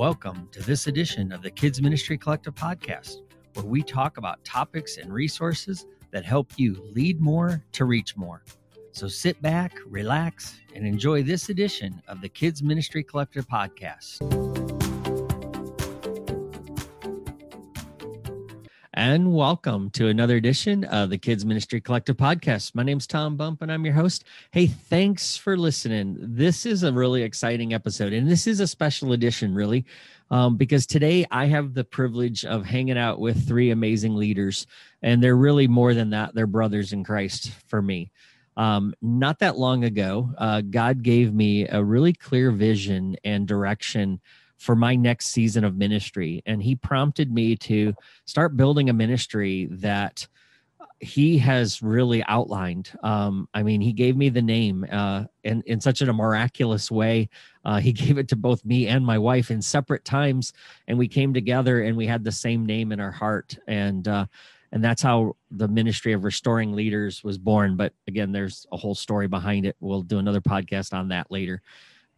Welcome to this edition of the Kids Ministry Collective podcast, where we talk about topics and resources that help you lead more to reach more. So sit back, relax, and enjoy this edition of the Kids Ministry Collective podcast. And welcome to another edition of the Kids Ministry Collective podcast. My name's Tom Bump and I'm your host. Hey, thanks for listening. This is a really exciting episode, and this is a special edition, really, um, because today I have the privilege of hanging out with three amazing leaders, and they're really more than that. They're brothers in Christ for me. Um, not that long ago, uh, God gave me a really clear vision and direction for my next season of ministry. And he prompted me to start building a ministry that he has really outlined. Um, I mean, he gave me the name uh, in, in such a miraculous way. Uh, he gave it to both me and my wife in separate times, and we came together and we had the same name in our heart. And uh, and that's how the ministry of restoring leaders was born. But again, there's a whole story behind it. We'll do another podcast on that later.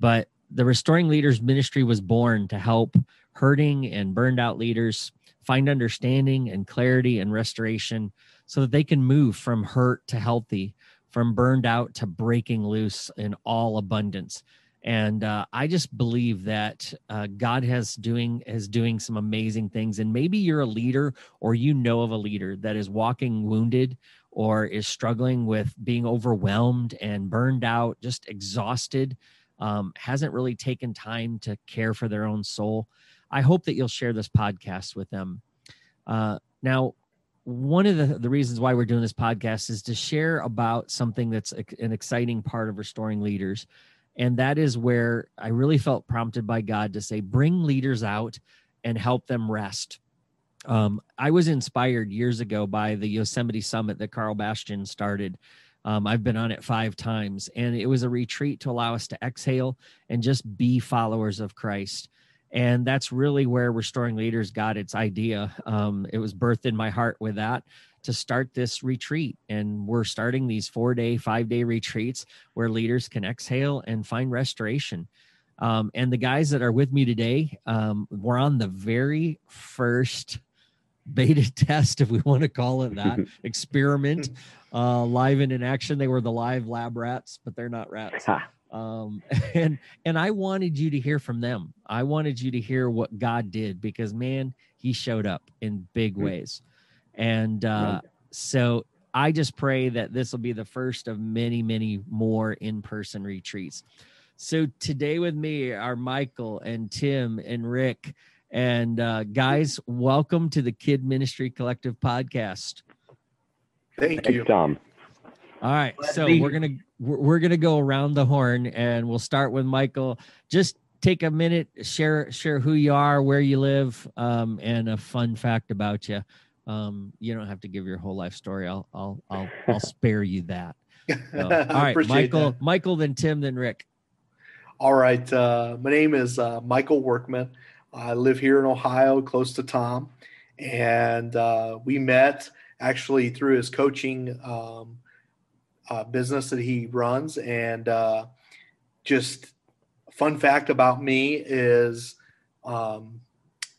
But the Restoring Leaders Ministry was born to help hurting and burned out leaders find understanding and clarity and restoration so that they can move from hurt to healthy, from burned out to breaking loose in all abundance. And uh, I just believe that uh, God has doing is doing some amazing things. And maybe you're a leader, or you know of a leader that is walking wounded, or is struggling with being overwhelmed and burned out, just exhausted um, hasn't really taken time to care for their own soul. I hope that you'll share this podcast with them. Uh, now, one of the, the reasons why we're doing this podcast is to share about something that's a, an exciting part of restoring leaders. And that is where I really felt prompted by God to say, bring leaders out and help them rest. Um, I was inspired years ago by the Yosemite Summit that Karl Bastian started. Um, I've been on it five times, and it was a retreat to allow us to exhale and just be followers of Christ. And that's really where Restoring Leaders got its idea. Um, it was birthed in my heart with that to start this retreat. And we're starting these four day, five day retreats where leaders can exhale and find restoration. Um, and the guys that are with me today, um, we're on the very first beta test, if we want to call it that, experiment, uh, live and in action. They were the live lab rats, but they're not rats. Um, and and I wanted you to hear from them. I wanted you to hear what God did because man, He showed up in big hmm. ways, and uh, so I just pray that this will be the first of many, many more in-person retreats. So today with me are Michael and Tim and Rick and uh, guys, welcome to the Kid Ministry Collective podcast. Thank you, Tom. All right, so we're gonna we're gonna go around the horn, and we'll start with Michael. Just take a minute, share share who you are, where you live, um, and a fun fact about you. Um, you don't have to give your whole life story. I'll I'll I'll, I'll spare you that. So, all right, Michael, that. Michael, then Tim, then Rick. All right, uh, my name is uh, Michael Workman. I live here in Ohio, close to Tom, and uh, we met actually through his coaching um, uh, business that he runs. And uh, just fun fact about me is um,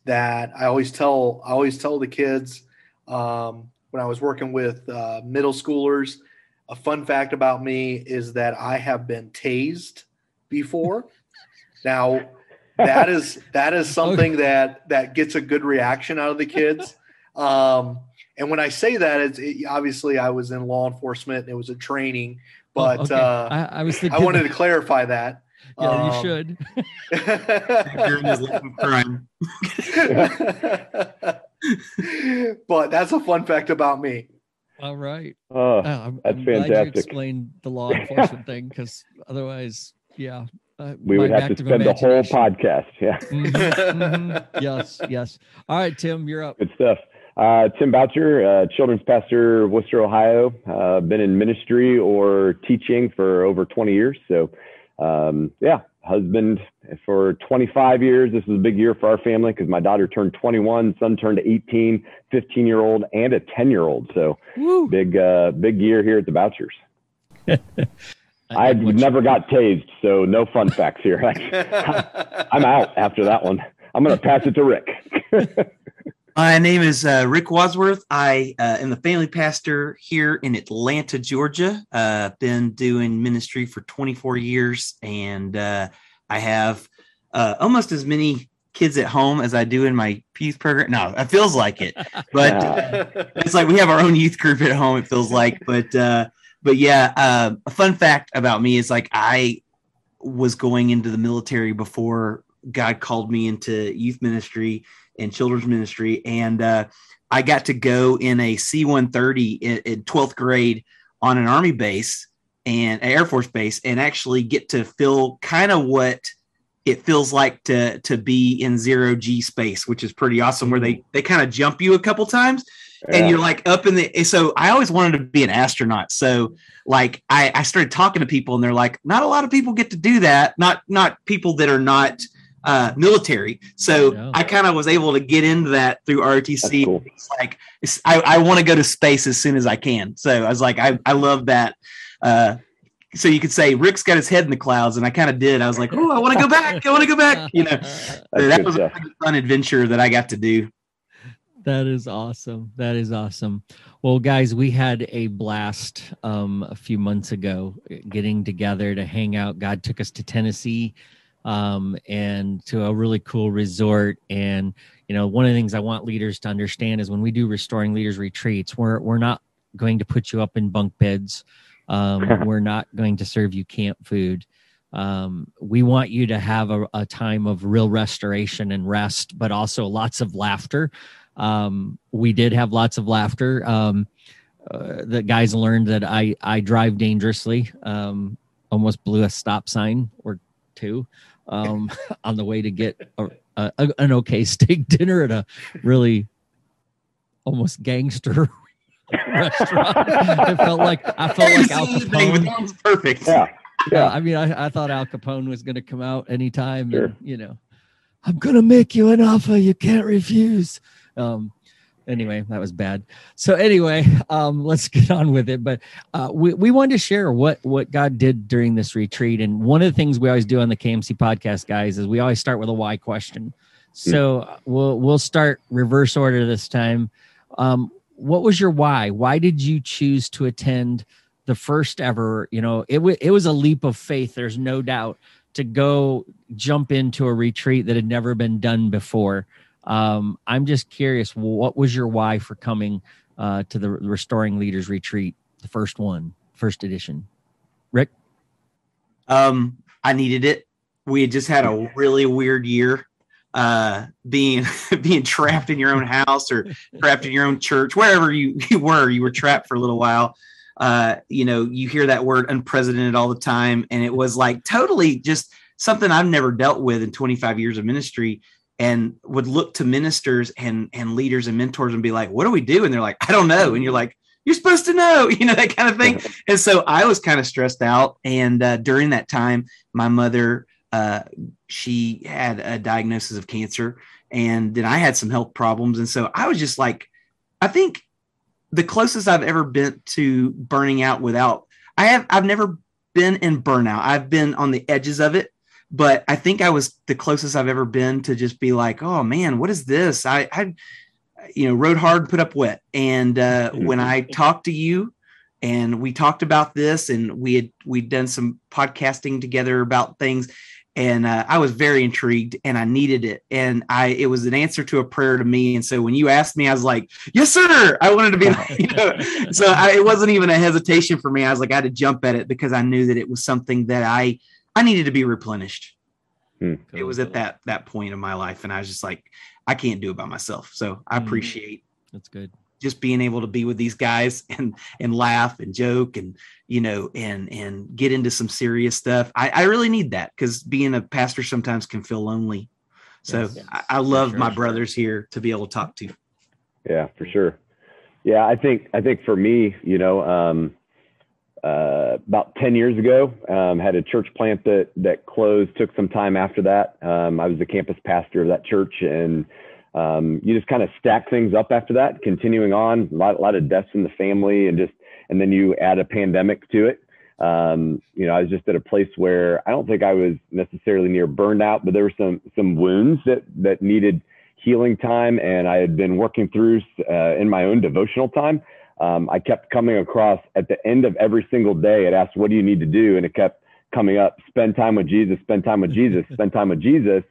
that I always tell I always tell the kids um, when I was working with uh, middle schoolers. A fun fact about me is that I have been tased before. now that is that is something okay. that that gets a good reaction out of the kids. Um, and when I say that, it's it, obviously I was in law enforcement. and It was a training, oh, but oh, okay. uh, I, I, was thinking I wanted to clarify that. Yeah, um, you should. crime. but that's a fun fact about me. All right. Oh, I'm, that's I'm fantastic. Glad you explained the law enforcement thing because otherwise, yeah, uh, we would have to spend the whole podcast. Yeah. Mm-hmm, mm-hmm. Yes. Yes. All right, Tim, you're up. Good stuff. Uh, Tim Boucher, uh, children's pastor, Wooster, Ohio. Uh, been in ministry or teaching for over 20 years. So, um, yeah, husband for 25 years. This is a big year for our family because my daughter turned 21, son turned 18, 15 year old, and a 10 year old. So, Woo. big, uh, big year here at the Bouchers. I, I never got tased, so no fun facts here. I'm out after that one. I'm going to pass it to Rick. My name is uh, Rick Wadsworth. I uh, am the family pastor here in Atlanta, Georgia. Uh, been doing ministry for 24 years, and uh, I have uh, almost as many kids at home as I do in my youth program. No, it feels like it, but uh, it's like we have our own youth group at home. It feels like, but uh, but yeah. Uh, a fun fact about me is like I was going into the military before God called me into youth ministry and children's ministry, and uh, I got to go in a C one thirty in twelfth grade on an army base and an Air Force base, and actually get to feel kind of what it feels like to to be in zero g space which is pretty awesome where they they kind of jump you a couple times yeah. and you're like up in the so i always wanted to be an astronaut so like I, I started talking to people and they're like not a lot of people get to do that not not people that are not uh, military so yeah. i kind of was able to get into that through rotc cool. it's like it's, i, I want to go to space as soon as i can so i was like i, I love that uh, so you could say Rick's got his head in the clouds, and I kind of did. I was like, oh, I want to go back. I want to go back. You know, that was a fun adventure that I got to do. That is awesome. That is awesome. Well, guys, we had a blast um, a few months ago getting together to hang out. God took us to Tennessee um, and to a really cool resort. And you know, one of the things I want leaders to understand is when we do restoring leaders retreats, we're we're not going to put you up in bunk beds um, we're not going to serve you camp food. Um, we want you to have a, a, time of real restoration and rest, but also lots of laughter. Um, we did have lots of laughter. Um, uh, the guys learned that I I drive dangerously. Um, almost blew a stop sign or two um, on the way to get a, a, an okay steak dinner at a really almost gangster restaurant. it felt like I felt like Al Capone. perfect. Yeah. Yeah. I mean, I, I thought Al Capone was going to come out anytime. Sure. And, you know, I'm going to make you an offer you can't refuse. Um, anyway, that was bad. So anyway, um, let's get on with it. But uh, we, we wanted to share what, what God did during this retreat. And one of the things we always do on the KMC podcast, guys, is we always start with a why question. So mm. we'll, we'll start reverse order this time. Um, what was your why? Why did you choose to attend the first ever? You know, it w- it was a leap of faith. There's no doubt to go jump into a retreat that had never been done before. Um, I'm just curious, what was your why for coming uh, to the Restoring Leaders Retreat, the first one, first edition? Rick, um, I needed it. We had just had a really weird year uh, being being trapped in your own house or trapped in your own church, wherever you, you were, you were trapped for a little while. Uh, you know, you hear that word unprecedented all the time, and it was like totally just something I've never dealt with in 25 years of ministry, and would look to ministers and and leaders and mentors and be like, "What do we do?" And they're like, "I don't know," and you're like. You're supposed to know, you know, that kind of thing. And so I was kind of stressed out. And uh, during that time, my mother uh, she had a diagnosis of cancer, and then I had some health problems, and so I was just like, I think the closest I've ever been to burning out without I have I've never been in burnout. I've been on the edges of it, but I think I was the closest I've ever been to just be like, oh man, what is this? I I you know rode hard, put up wet, and uh, when I talked to you and we talked about this, and we had we'd done some podcasting together about things and uh, I was very intrigued and I needed it. And I it was an answer to a prayer to me. And so when you asked me I was like yes sir. I wanted to be like, you know so I, it wasn't even a hesitation for me. I was like I had to jump at it because I knew that it was something that I I needed to be replenished hmm. it was at that that point in my life and I was just like I can't do it by myself so I mm-hmm. appreciate that's good just being able to be with these guys and and laugh and joke and you know and and get into some serious stuff i, I really need that because being a pastor sometimes can feel lonely so yes. I, I, love sure, my sure. brothers here to be able to talk to yeah for sure yeah i think i think for me you know um uh, about 10 years ago, um, had a church plant that, that closed, took some time after that. Um, I was the campus pastor of that church and um, you just kind of stack things up after that, continuing on, a lot, a lot of deaths in the family, and just and then you add a pandemic to it. Um, you know, I was just at a place where I don't think I was necessarily near burnout, but there were some some wounds that that needed healing time, and I had been working through uh, in my own devotional time. Um, I kept coming across at the end of every single day. It asked, "What do you need to do?" and it kept coming up: "Spend time with Jesus, spend time with Jesus, spend time with Jesus."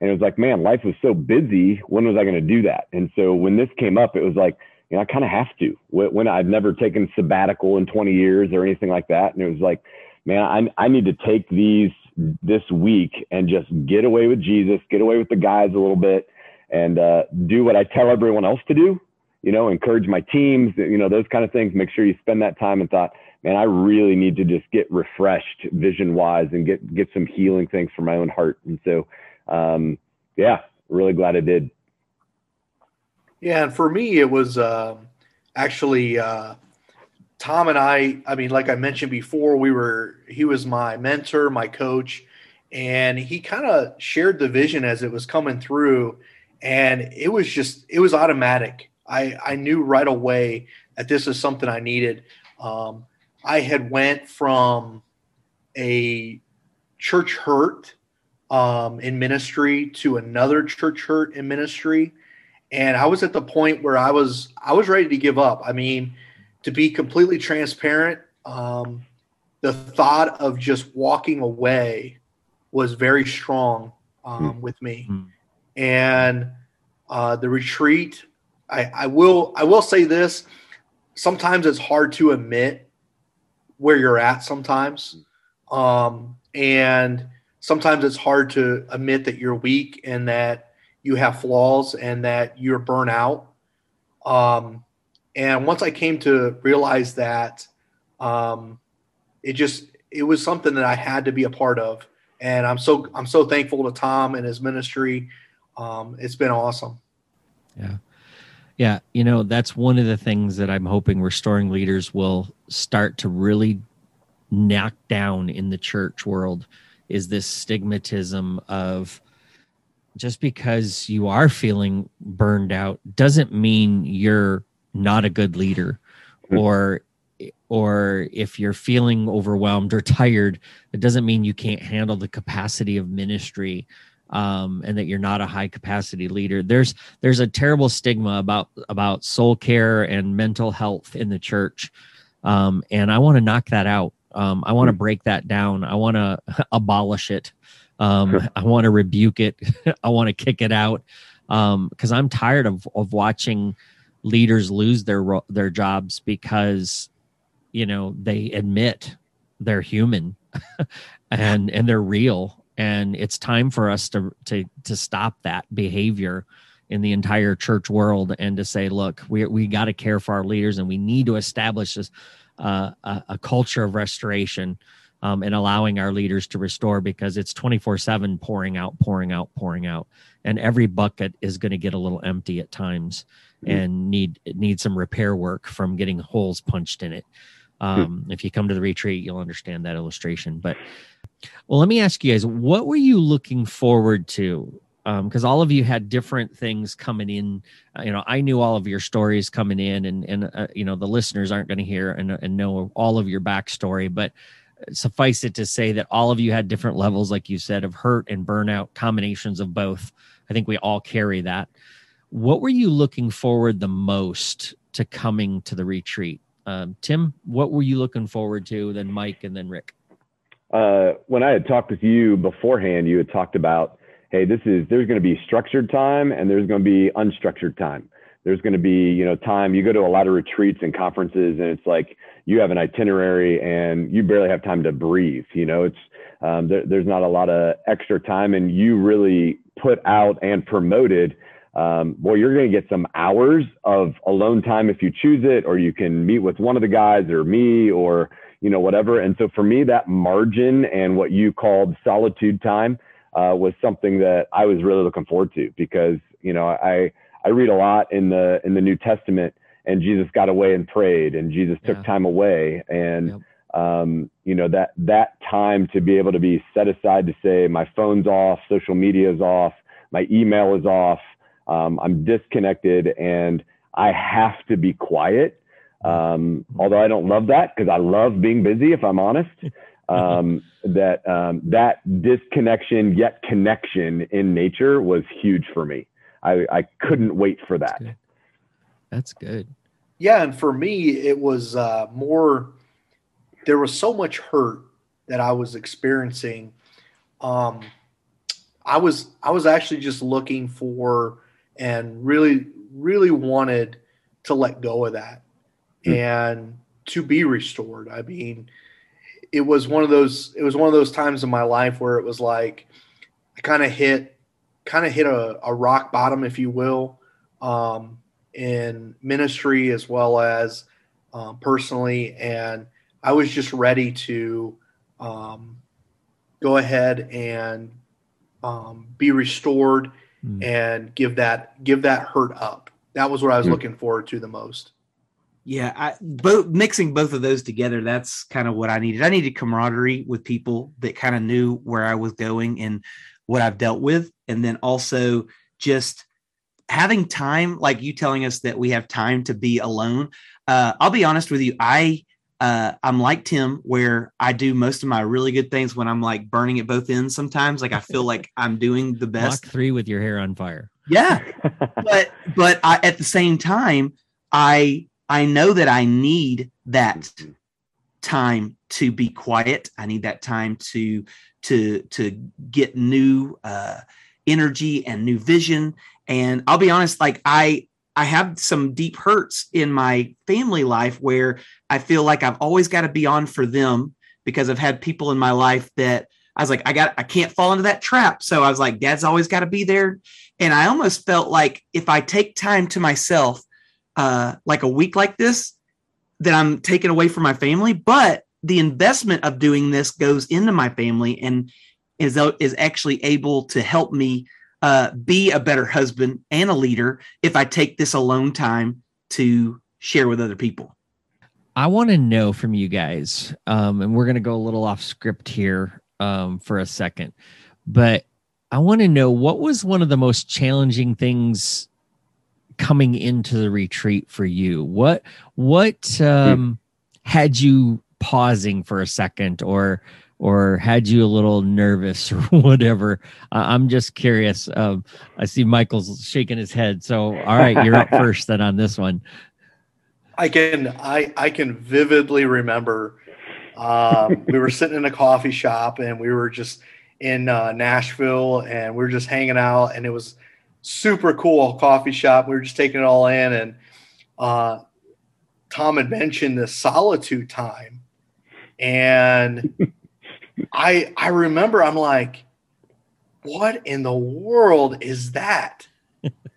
And it was like, man, life was so busy. When was I going to do that? And so when this came up, it was like, you know, I kind of have to. When I've never taken sabbatical in 20 years or anything like that, and it was like, man, I I need to take these this week and just get away with Jesus, get away with the guys a little bit, and uh, do what I tell everyone else to do. You know, encourage my teams. You know, those kind of things. Make sure you spend that time and thought, man, I really need to just get refreshed vision wise and get get some healing things for my own heart. And so, um, yeah, really glad I did. Yeah, and for me, it was uh, actually uh, Tom and I. I mean, like I mentioned before, we were he was my mentor, my coach, and he kind of shared the vision as it was coming through, and it was just it was automatic. I I knew right away that this is something I needed. Um, I had went from a church hurt um, in ministry to another church hurt in ministry and I was at the point where I was I was ready to give up. I mean, to be completely transparent, um, the thought of just walking away was very strong um, mm. with me, mm. and uh, the retreat. I, I will I will say this. Sometimes it's hard to admit where you're at. Sometimes, um, and sometimes it's hard to admit that you're weak and that you have flaws and that you're burnt out. Um, and once I came to realize that, um, it just it was something that I had to be a part of, and I'm so I'm so thankful to Tom and his ministry. Um, it's been awesome. Yeah. Yeah, you know, that's one of the things that I'm hoping restoring leaders will start to really knock down in the church world is this stigmatism of just because you are feeling burned out doesn't mean you're not a good leader mm-hmm. or or if you're feeling overwhelmed or tired it doesn't mean you can't handle the capacity of ministry um, and that you're not a high capacity leader. There's there's a terrible stigma about about soul care and mental health in the church. Um, and i want to knock that out. Um, i want to hmm. break that down. I want to abolish it. Um, I want to rebuke it. I want to kick it out. Because um, I'm tired of of watching leaders lose their their jobs because you know they admit they're human and and they're real and it's time for us to to to stop that behavior in the entire church world and to say look we we got to care for our leaders and we need to establish this uh, a, a culture of restoration um, and allowing our leaders to restore because it's 24 7 pouring out, pouring out, pouring out. And every bucket is going to get a little empty at times mm-hmm. and need need some repair work from getting holes punched in it. Hmm. Um, mm-hmm. If you come to the retreat, you'll understand that illustration. But well, let me ask you guys, what were you looking forward to because um, all of you had different things coming in. Uh, you know, I knew all of your stories coming in, and and uh, you know the listeners aren't going to hear and, and know all of your backstory. But suffice it to say that all of you had different levels, like you said, of hurt and burnout, combinations of both. I think we all carry that. What were you looking forward the most to coming to the retreat? Um, Tim, what were you looking forward to? Then Mike, and then Rick. Uh, when I had talked with you beforehand, you had talked about, hey, this is there's going to be structured time and there's going to be unstructured time. There's going to be, you know, time. You go to a lot of retreats and conferences, and it's like you have an itinerary and you barely have time to breathe. You know, it's um, there, there's not a lot of extra time, and you really put out and promoted. Um, well, you're going to get some hours of alone time if you choose it, or you can meet with one of the guys or me or you know whatever. And so for me, that margin and what you called solitude time uh, was something that I was really looking forward to because you know I I read a lot in the in the New Testament and Jesus got away and prayed and Jesus took time away and yep. um, you know that that time to be able to be set aside to say my phone's off, social media is off, my email is off, um, I'm disconnected and I have to be quiet. Um, although I don't love that because I love being busy, if I'm honest. Um, that um, that disconnection yet connection in nature was huge for me. I, I couldn't wait for that. That's good. That's good. Yeah, and for me, it was uh, more. There was so much hurt that I was experiencing. Um, I was I was actually just looking for and really really wanted to let go of that mm. and to be restored. I mean, it was one of those it was one of those times in my life where it was like I kind of hit kind of hit a, a, rock bottom, if you will, um, in ministry as well as um, personally, and I was just ready to um, go ahead and um, be restored mm. and give that give that hurt up. That was what I was mm. looking forward to the most. Yeah, I both mixing both of those together, that's kind of what I needed. I needed camaraderie with people that kind of knew where I was going and what I've dealt with. And then also just having time, like you telling us that we have time to be alone. Uh, I'll be honest with you, I uh, I'm like Tim, where I do most of my really good things when I'm like burning at both ends. Sometimes, like I feel like I'm doing the best. Block three with your hair on fire. Yeah, but but I, at the same time, I I know that I need that mm-hmm. time to be quiet. I need that time to to to get new uh, energy and new vision. And I'll be honest, like I I have some deep hurts in my family life where I feel like I've always got to be on for them because I've had people in my life that I was like, I got, I can't fall into that trap. So I was like, dad's always got to be there. And I almost felt like if I take time to myself uh, like a week like this that I'm taken away from my family, but the investment of doing this goes into my family and is is actually able to help me uh, be a better husband and a leader if I take this alone time to share with other people. I want to know from you guys, um, and we're going to go a little off script here um, for a second, but I want to know what was one of the most challenging things coming into the retreat for you? What what um, had you pausing for a second, or or had you a little nervous or whatever? Uh, I'm just curious. Um, I see Michael's shaking his head. So all right, you're up first then on this one. I can I I can vividly remember um, we were sitting in a coffee shop and we were just in uh, Nashville and we were just hanging out and it was super cool coffee shop. We were just taking it all in, and uh, Tom had mentioned the solitude time, and I I remember I'm like, what in the world is that?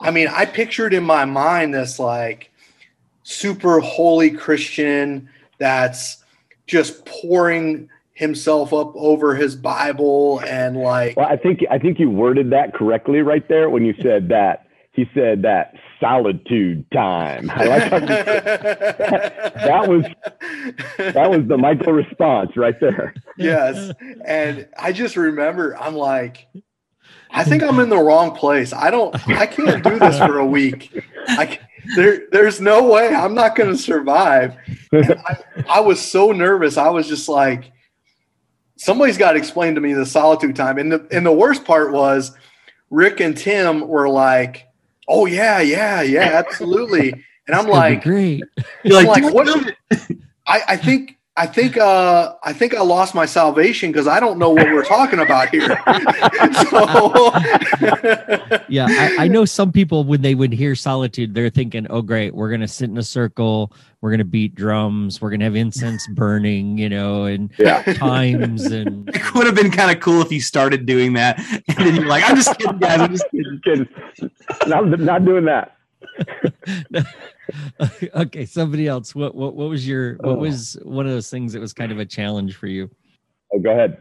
I mean, I pictured in my mind this like super holy Christian that's just pouring himself up over his Bible and like. Well, I think I think you worded that correctly right there when you said that. He said that solitude time. I like how that, that was that was the Michael response right there. Yes, and I just remember I'm like. I think I'm in the wrong place. I don't. I can't do this for a week. I, there, there's no way I'm not going to survive. I, I was so nervous. I was just like, somebody's got to explain to me the solitude time. And the and the worst part was Rick and Tim were like, "Oh yeah, yeah, yeah, absolutely." And I'm like, "Great." You're like, like, "What?" I, I think I think uh, I think I lost my salvation because I don't know what we're talking about here. so, yeah, I, I, know some people when they would hear solitude, they're thinking, "Oh, great, we're gonna sit in a circle, we're gonna beat drums, we're gonna have incense burning, you know, and yeah. times." And it would have been kind of cool if you started doing that, and then you're like, "I'm just kidding, guys. I'm just kidding." kidding. Not, not doing that. okay, somebody else. What what what was your what oh. was one of those things that was kind of a challenge for you? Oh, go ahead.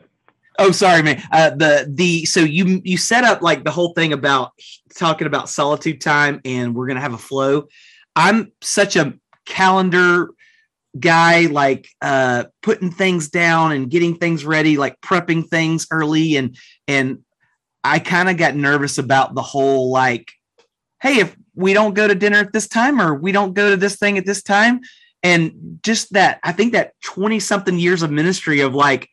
Oh, sorry, man. Uh, the the so you you set up like the whole thing about talking about solitude time, and we're gonna have a flow. I'm such a calendar guy, like uh, putting things down and getting things ready, like prepping things early, and and I kind of got nervous about the whole like, hey, if we don't go to dinner at this time or we don't go to this thing at this time and just that I think that 20 something years of ministry of like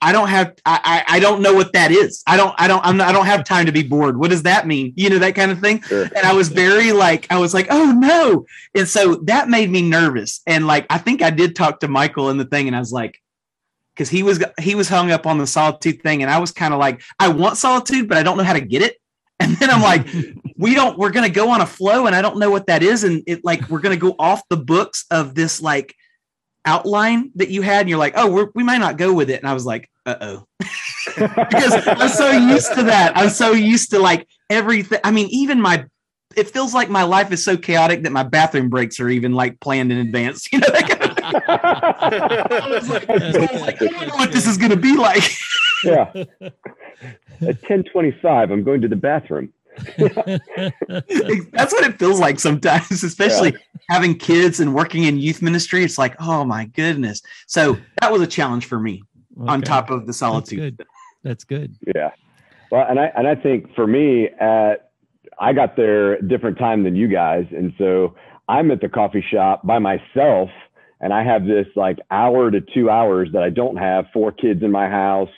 I don't have I, I don't know what that is. I don't I don't I'm not, I don't have time to be bored. What does that mean? You know that kind of thing. Sure. And I was very like I was like oh no, and so that made me nervous. And like I think I did talk to Michael in the thing, and I was like because he was he was hung up on the solitude thing, and I was kind of like I want solitude, but I don't know how to get it. And then I'm like, we don't, we're going to go on a flow and I don't know what that is. And it like, we're going to go off the books of this like outline that you had. And you're like, oh, we're, we might not go with it. And I was like, uh oh. because I'm so used to that. I'm so used to like everything. I mean, even my, it feels like my life is so chaotic that my bathroom breaks are even like planned in advance. You know, that kind of I, was like, I, like, I don't know what this is going to be like. yeah. At 1025, I'm going to the bathroom. That's what it feels like sometimes, especially yeah. having kids and working in youth ministry. It's like, oh my goodness. So that was a challenge for me okay. on top of the solitude. That's good. That's good. Yeah. Well, and I and I think for me, at I got there a different time than you guys, and so I'm at the coffee shop by myself, and I have this like hour to two hours that I don't have four kids in my house,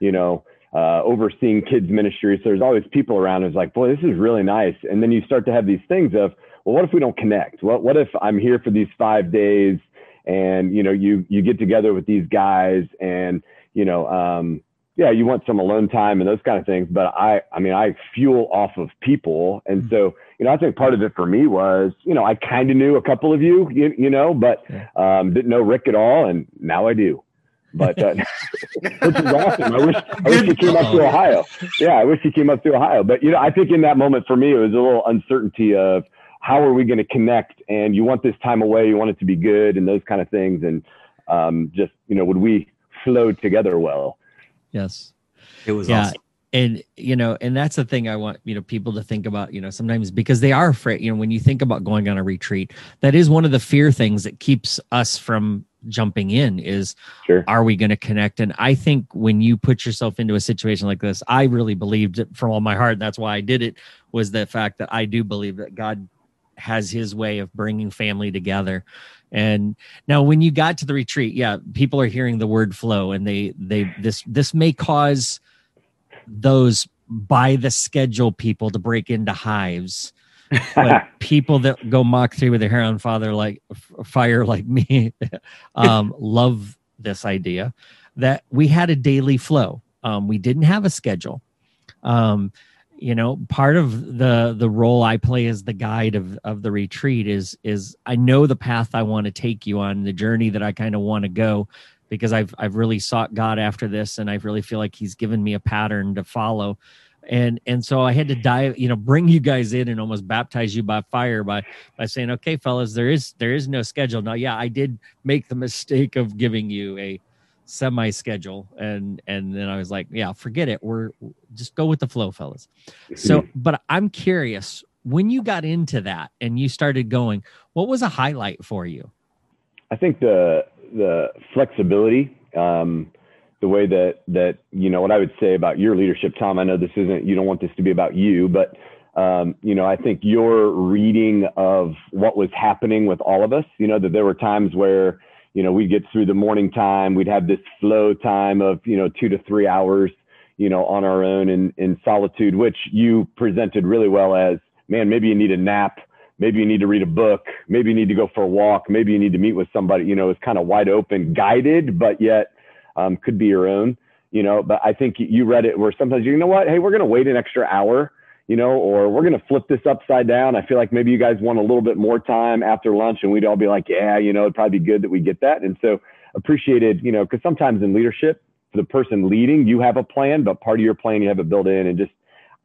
you know, uh, overseeing kids ministry. So there's always people around who's like, boy, this is really nice. And then you start to have these things of, well, what if we don't connect? What, what if I'm here for these five days and, you know, you, you get together with these guys and, you know, um, yeah, you want some alone time and those kind of things. But I, I mean, I fuel off of people. And mm-hmm. so, you know, I think part of it for me was, you know, I kind of knew a couple of you, you, you know, but um, didn't know Rick at all. And now I do but uh, which is awesome. I wish I wish he came up to Ohio. Yeah, I wish he came up to Ohio. But you know, I think in that moment for me, it was a little uncertainty of how are we going to connect, and you want this time away, you want it to be good, and those kind of things, and um, just you know, would we flow together well? Yes, it was yeah. Awesome and you know and that's the thing i want you know people to think about you know sometimes because they are afraid you know when you think about going on a retreat that is one of the fear things that keeps us from jumping in is sure. are we going to connect? And i think when you put yourself into a situation like this i really believed it from all my heart. That's why i did it was the fact that i do believe that god has his way of bringing family together. And now when you got to the retreat yeah people are hearing the word flow and they they this this may cause those by the schedule people to break into hives but people that go Mach 3 with their hair on father like fire like me. Um, love this idea that we had a daily flow. Um, we didn't have a schedule. Um, you know part of the the role i play as the guide of of the retreat is is i know the path i want to take you on the journey that i kind of want to go because I've I've really sought God after this, and I really feel like He's given me a pattern to follow, and and so I had to dive, you know, bring you guys in and almost baptize you by fire by by saying, okay, fellas, there is there is no schedule. Now, yeah, I did make the mistake of giving you a semi schedule, and and then I was like, yeah, forget it. We're just go with the flow, fellas. So, but I'm curious when you got into that and you started going, what was a highlight for you? I think the the flexibility, um, the way that that you know what I would say about your leadership, Tom. I know this isn't you don't want this to be about you, but um, you know I think your reading of what was happening with all of us. You know that there were times where you know we'd get through the morning time, we'd have this flow time of you know two to three hours, you know on our own in in solitude, which you presented really well as man. Maybe you need a nap maybe you need to read a book maybe you need to go for a walk maybe you need to meet with somebody you know it's kind of wide open guided but yet um, could be your own you know but i think you read it where sometimes you know what hey we're going to wait an extra hour you know or we're going to flip this upside down i feel like maybe you guys want a little bit more time after lunch and we'd all be like yeah you know it'd probably be good that we get that and so appreciated you know because sometimes in leadership for the person leading you have a plan but part of your plan you have it built in and just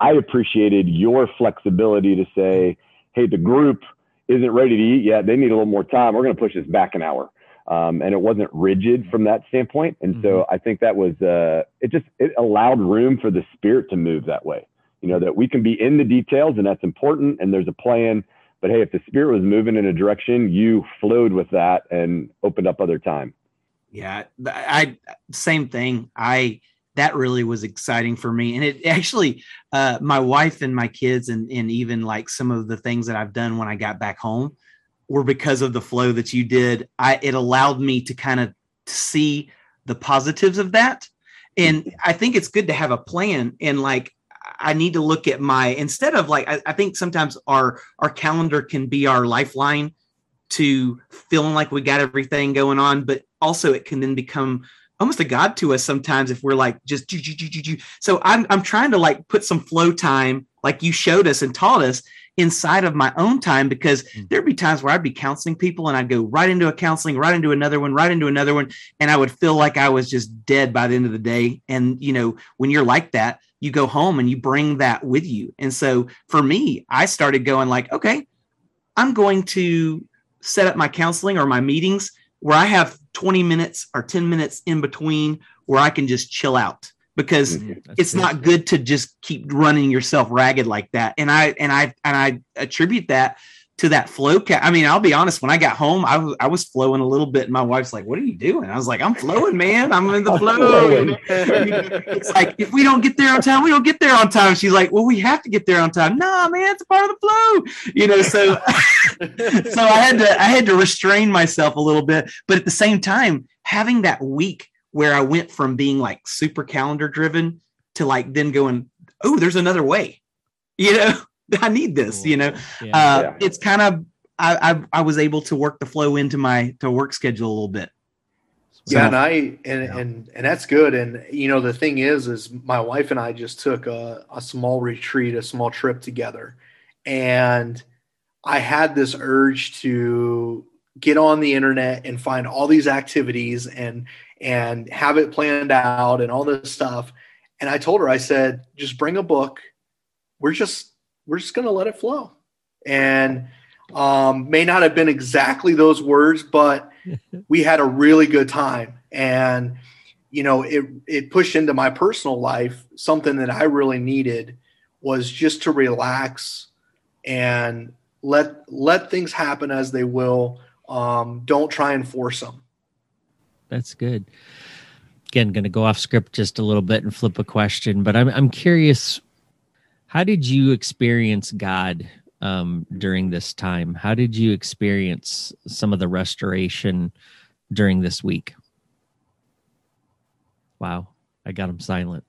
i appreciated your flexibility to say hey, the group isn't ready to eat yet. They need a little more time. We're going to push this back an hour. Um, and it wasn't rigid from that standpoint. And mm-hmm. so I think that was, uh, it just, it allowed room for the spirit to move that way. You know, that we can be in the details and that's important and there's a plan. But hey, if the spirit was moving in a direction, you flowed with that and opened up other time. Yeah. I, same thing. I, that really was exciting for me. And it actually, uh, my wife and my kids, and, and even like some of the things that I've done when I got back home, were because of the flow that you did. I it allowed me to kind of see the positives of that. And I think it's good to have a plan and like I need to look at my instead of like I, I think sometimes our our calendar can be our lifeline to feeling like we got everything going on, but also it can then become almost a god to us sometimes if we're like just so I'm I'm trying to like put some flow time like you showed us and taught us inside of my own time because mm. there'd be times where I'd be counseling people and I'd go right into a counseling, right into another one, right into another one. And I would feel like I was just dead by the end of the day. And, you know, when you're like that, you go home and you bring that with you. And so for me, I started going like, okay, I'm going to set up my counseling or my meetings where I have 20 minutes or 10 minutes in between where I can just chill out because mm-hmm. it's not good to just keep running yourself ragged like that. And I and I and I attribute that to that flow cat. I mean, I'll be honest. When I got home, I was I was flowing a little bit, and my wife's like, "What are you doing?" I was like, "I'm flowing, man. I'm in the flow." it's like if we don't get there on time, we don't get there on time. She's like, "Well, we have to get there on time." Nah, man, it's a part of the flow, you know. So, so I had to I had to restrain myself a little bit, but at the same time, having that week where I went from being like super calendar driven to like then going, oh, there's another way. You know, I need this. You know, yeah. Uh, yeah. it's kind of I, I, I was able to work the flow into my to work schedule a little bit. So, yeah, and I and, yeah. and and that's good. And you know, the thing is, is my wife and I just took a, a small retreat, a small trip together, and I had this urge to get on the internet and find all these activities and and have it planned out and all this stuff. And I told her, I said, just bring a book. We're just we're just gonna let it flow. And um, may not have been exactly those words, but we had a really good time. And you know, it it pushed into my personal life something that I really needed was just to relax and let let things happen as they will. Um, don't try and force them that's good. Again, going to go off script just a little bit and flip a question, but I'm I'm curious. How did you experience God um, during this time? How did you experience some of the restoration during this week? Wow, I got him silent.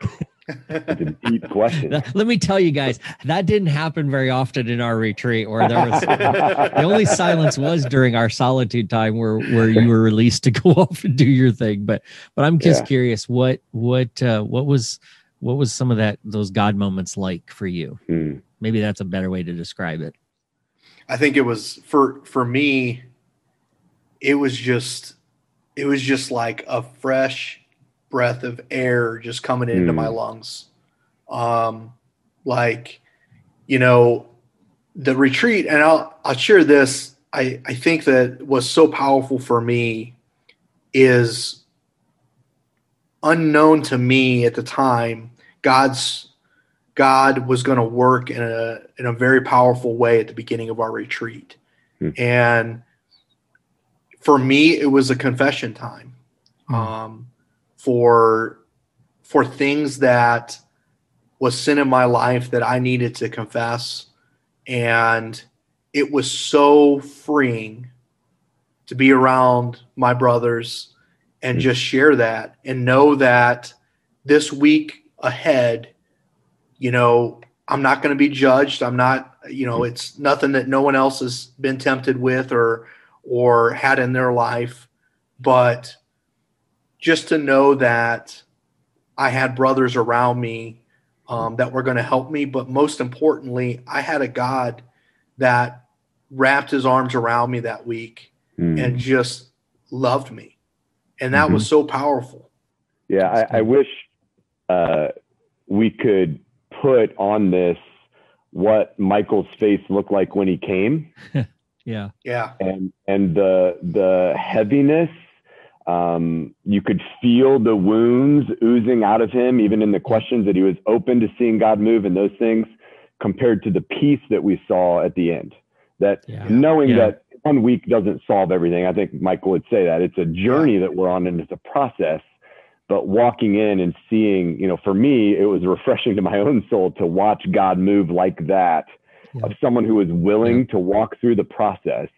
It's a deep question. Let me tell you guys, that didn't happen very often in our retreat where there was the only silence was during our solitude time where where you were released to go off and do your thing. But but I'm just yeah. curious what what uh, what was what was some of that those God moments like for you? Hmm. Maybe that's a better way to describe it. I think it was for for me it was just it was just like a fresh breath of air just coming into mm. my hmm. lungs. Um, like, you know, the retreat, and I'll I'll share this. I I think that was so powerful for me is unknown to me at the time. God's God was going to work in a in a very powerful way at the beginning of our retreat, mm. and for me, it was a confession time. Mm. Um, for for things that was sin in my life that I needed to confess and it was so freeing to be around my brothers and mm-hmm. just share that and know that this week ahead you know I'm not going to be judged I'm not you know mm-hmm. it's nothing that no one else has been tempted with or or had in their life but just to know that I had brothers around me um, that were going to help me. But most importantly, I had a God that wrapped his arms around me that week mm. and just loved me. And that mm-hmm. was so powerful. Yeah, I, I wish uh, we could put on this what Michael's face looked like when he came. yeah. Yeah. And and the the heaviness um, you could feel the wounds oozing out of him, even in the questions that he was open to seeing God move and those things, compared to the peace that we saw at the end. That yeah. knowing yeah. that one week doesn't solve everything. I think Michael would say that it's a journey that we're on and it's a process. But walking in and seeing, you know, for me, it was refreshing to my own soul to watch God move like that yeah. of someone who is willing to walk through the process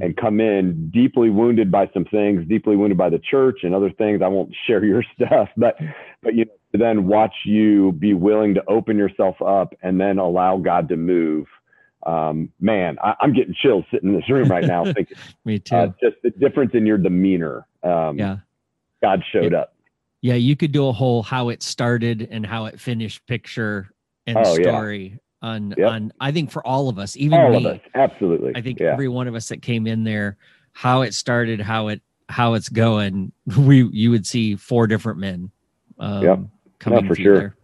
and come in deeply wounded by some things, deeply wounded by the church and other things. I won't share your stuff, but but you know, then watch you be willing to open yourself up and then allow God to move. Um, man, I, am getting chills sitting in this room right now. Thinking, Me too. Uh, just the difference in your demeanor. Um, yeah, God showed yeah. up. Yeah, you could do a whole how it started and how it finished picture and oh, story. Yeah on yep. on I think for all of us, even all me, of us, absolutely. I think yeah. every one of us that came in there, how it started, how it how it's going, we you would see four different men. Um, yep. coming no, for sure. There.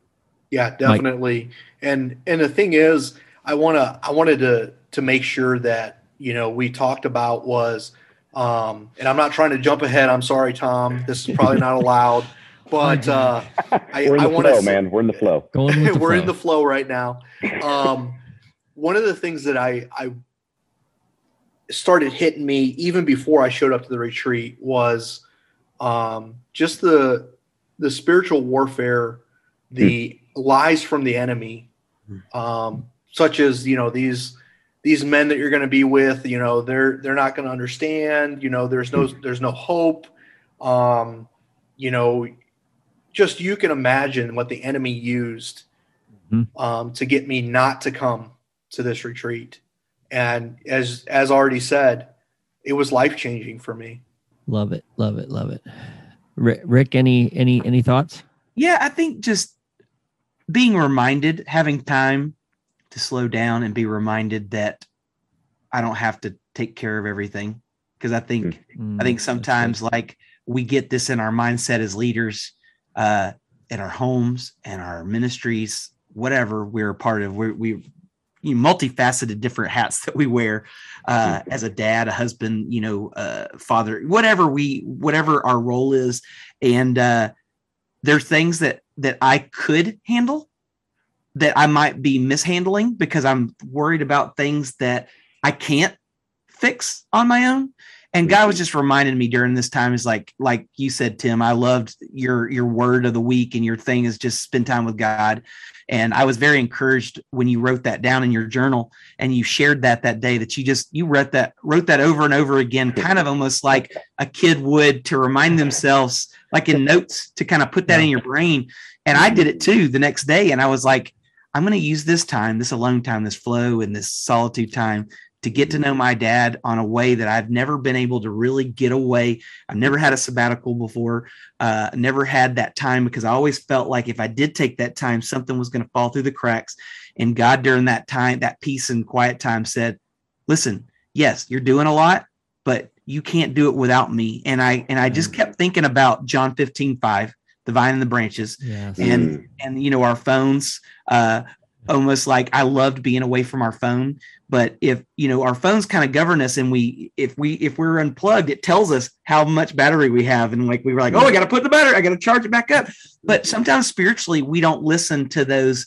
Yeah, definitely. Mike. And and the thing is, I wanna I wanted to to make sure that you know we talked about was. Um, and I'm not trying to jump ahead. I'm sorry, Tom. This is probably not allowed. But uh, I, we're in the I flow, man. We're in the flow. Going the we're flow. in the flow right now. Um, one of the things that I, I started hitting me even before I showed up to the retreat was um, just the the spiritual warfare, the hmm. lies from the enemy, hmm. um, such as you know these these men that you're going to be with. You know they're they're not going to understand. You know there's no hmm. there's no hope. Um, you know just you can imagine what the enemy used mm-hmm. um, to get me not to come to this retreat. And as as already said, it was life changing for me. Love it, love it, love it. Rick, any any any thoughts? Yeah, I think just being reminded, having time to slow down and be reminded that I don't have to take care of everything. Because I think mm, I think sometimes like we get this in our mindset as leaders uh, in our homes and our ministries, whatever we're a part of. We're, we you know, multifaceted different hats that we wear uh, as a dad, a husband, you know, uh, father, whatever we, whatever our role is. And uh, there's things that that I could handle that I might be mishandling because I'm worried about things that I can't fix on my own and God was just reminding me during this time is like like you said Tim I loved your your word of the week and your thing is just spend time with God. And I was very encouraged when you wrote that down in your journal and you shared that that day that you just you wrote that wrote that over and over again kind of almost like a kid would to remind themselves like in notes to kind of put that in your brain. And I did it too the next day and I was like I'm going to use this time this alone time this flow and this solitude time to get to know my dad on a way that I've never been able to really get away. I've never had a sabbatical before, uh, never had that time because I always felt like if I did take that time, something was going to fall through the cracks. And God, during that time, that peace and quiet time, said, "Listen, yes, you're doing a lot, but you can't do it without me." And I and I just mm. kept thinking about John 15, 5, the vine and the branches, yes. and mm. and you know our phones. Uh, almost like I loved being away from our phone. But if you know our phones kind of govern us, and we if we if we're unplugged, it tells us how much battery we have, and like we were like, oh, I got to put the battery, I got to charge it back up. But sometimes spiritually, we don't listen to those